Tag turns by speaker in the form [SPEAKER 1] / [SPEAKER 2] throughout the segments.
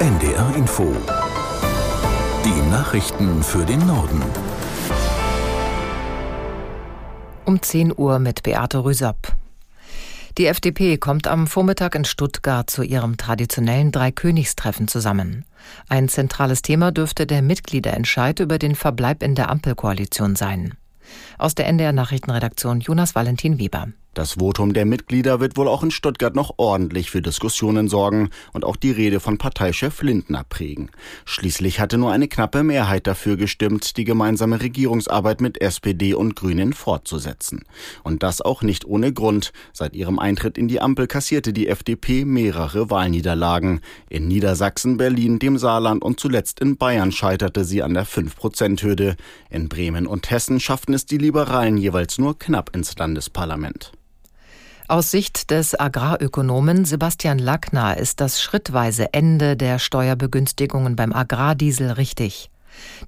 [SPEAKER 1] NDR Info. Die Nachrichten für den Norden.
[SPEAKER 2] Um 10 Uhr mit Beate Rüsop. Die FDP kommt am Vormittag in Stuttgart zu ihrem traditionellen Dreikönigstreffen zusammen. Ein zentrales Thema dürfte der Mitgliederentscheid über den Verbleib in der Ampelkoalition sein. Aus der NDR Nachrichtenredaktion Jonas Valentin Weber.
[SPEAKER 3] Das Votum der Mitglieder wird wohl auch in Stuttgart noch ordentlich für Diskussionen sorgen und auch die Rede von Parteichef Lindner prägen. Schließlich hatte nur eine knappe Mehrheit dafür gestimmt, die gemeinsame Regierungsarbeit mit SPD und Grünen fortzusetzen. Und das auch nicht ohne Grund. Seit ihrem Eintritt in die Ampel kassierte die FDP mehrere Wahlniederlagen. In Niedersachsen, Berlin, dem Saarland und zuletzt in Bayern scheiterte sie an der 5-Prozent-Hürde. In Bremen und Hessen schafften es die Liberalen jeweils nur knapp ins Landesparlament.
[SPEAKER 2] Aus Sicht des Agrarökonomen Sebastian Lackner ist das schrittweise Ende der Steuerbegünstigungen beim Agrardiesel richtig.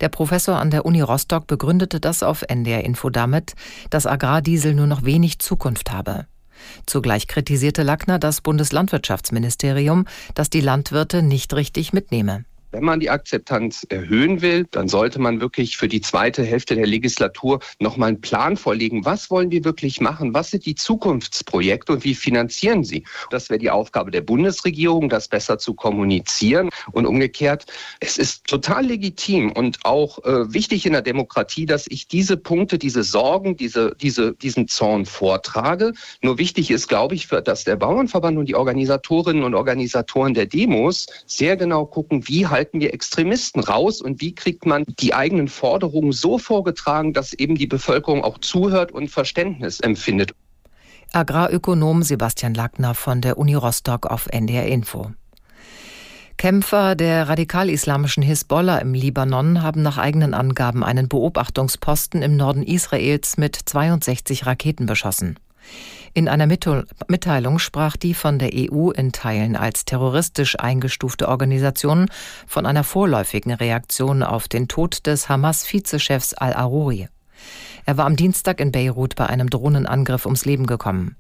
[SPEAKER 2] Der Professor an der Uni Rostock begründete das auf NDR Info damit, dass Agrardiesel nur noch wenig Zukunft habe. Zugleich kritisierte Lackner das Bundeslandwirtschaftsministerium, das die Landwirte nicht richtig mitnehme.
[SPEAKER 4] Wenn man die Akzeptanz erhöhen will, dann sollte man wirklich für die zweite Hälfte der Legislatur nochmal einen Plan vorlegen. Was wollen wir wirklich machen? Was sind die Zukunftsprojekte und wie finanzieren sie? Das wäre die Aufgabe der Bundesregierung, das besser zu kommunizieren. Und umgekehrt, es ist total legitim und auch äh, wichtig in der Demokratie, dass ich diese Punkte, diese Sorgen, diese, diese, diesen Zorn vortrage. Nur wichtig ist, glaube ich, dass der Bauernverband und die Organisatorinnen und Organisatoren der Demos sehr genau gucken, wie halt halten wir Extremisten raus und wie kriegt man die eigenen Forderungen so vorgetragen, dass eben die Bevölkerung auch zuhört und Verständnis empfindet.
[SPEAKER 2] Agrarökonom Sebastian Lackner von der Uni Rostock auf NDR Info. Kämpfer der radikal-islamischen Hisbollah im Libanon haben nach eigenen Angaben einen Beobachtungsposten im Norden Israels mit 62 Raketen beschossen. In einer Mitteilung sprach die von der EU in Teilen als terroristisch eingestufte Organisation von einer vorläufigen Reaktion auf den Tod des Hamas-Vizechefs al-Aruri. Er war am Dienstag in Beirut bei einem Drohnenangriff ums Leben gekommen.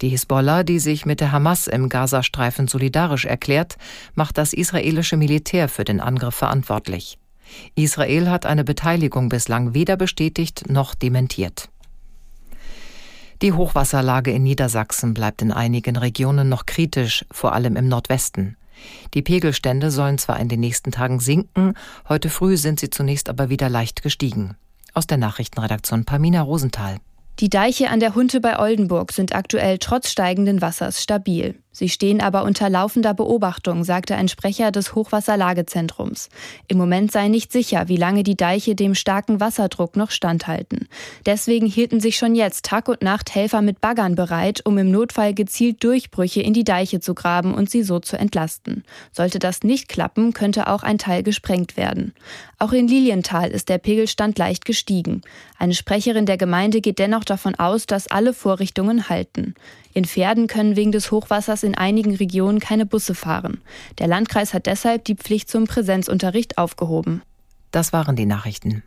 [SPEAKER 2] Die Hisbollah, die sich mit der Hamas im Gazastreifen solidarisch erklärt, macht das israelische Militär für den Angriff verantwortlich. Israel hat eine Beteiligung bislang weder bestätigt noch dementiert. Die Hochwasserlage in Niedersachsen bleibt in einigen Regionen noch kritisch, vor allem im Nordwesten. Die Pegelstände sollen zwar in den nächsten Tagen sinken, heute früh sind sie zunächst aber wieder leicht gestiegen. Aus der Nachrichtenredaktion Pamina Rosenthal.
[SPEAKER 5] Die Deiche an der Hunte bei Oldenburg sind aktuell trotz steigenden Wassers stabil. Sie stehen aber unter laufender Beobachtung, sagte ein Sprecher des Hochwasserlagezentrums. Im Moment sei nicht sicher, wie lange die Deiche dem starken Wasserdruck noch standhalten. Deswegen hielten sich schon jetzt Tag und Nacht Helfer mit Baggern bereit, um im Notfall gezielt Durchbrüche in die Deiche zu graben und sie so zu entlasten. Sollte das nicht klappen, könnte auch ein Teil gesprengt werden. Auch in Lilienthal ist der Pegelstand leicht gestiegen. Eine Sprecherin der Gemeinde geht dennoch davon aus, dass alle Vorrichtungen halten. In Pferden können wegen des Hochwassers in einigen Regionen keine Busse fahren. Der Landkreis hat deshalb die Pflicht zum Präsenzunterricht aufgehoben.
[SPEAKER 2] Das waren die Nachrichten.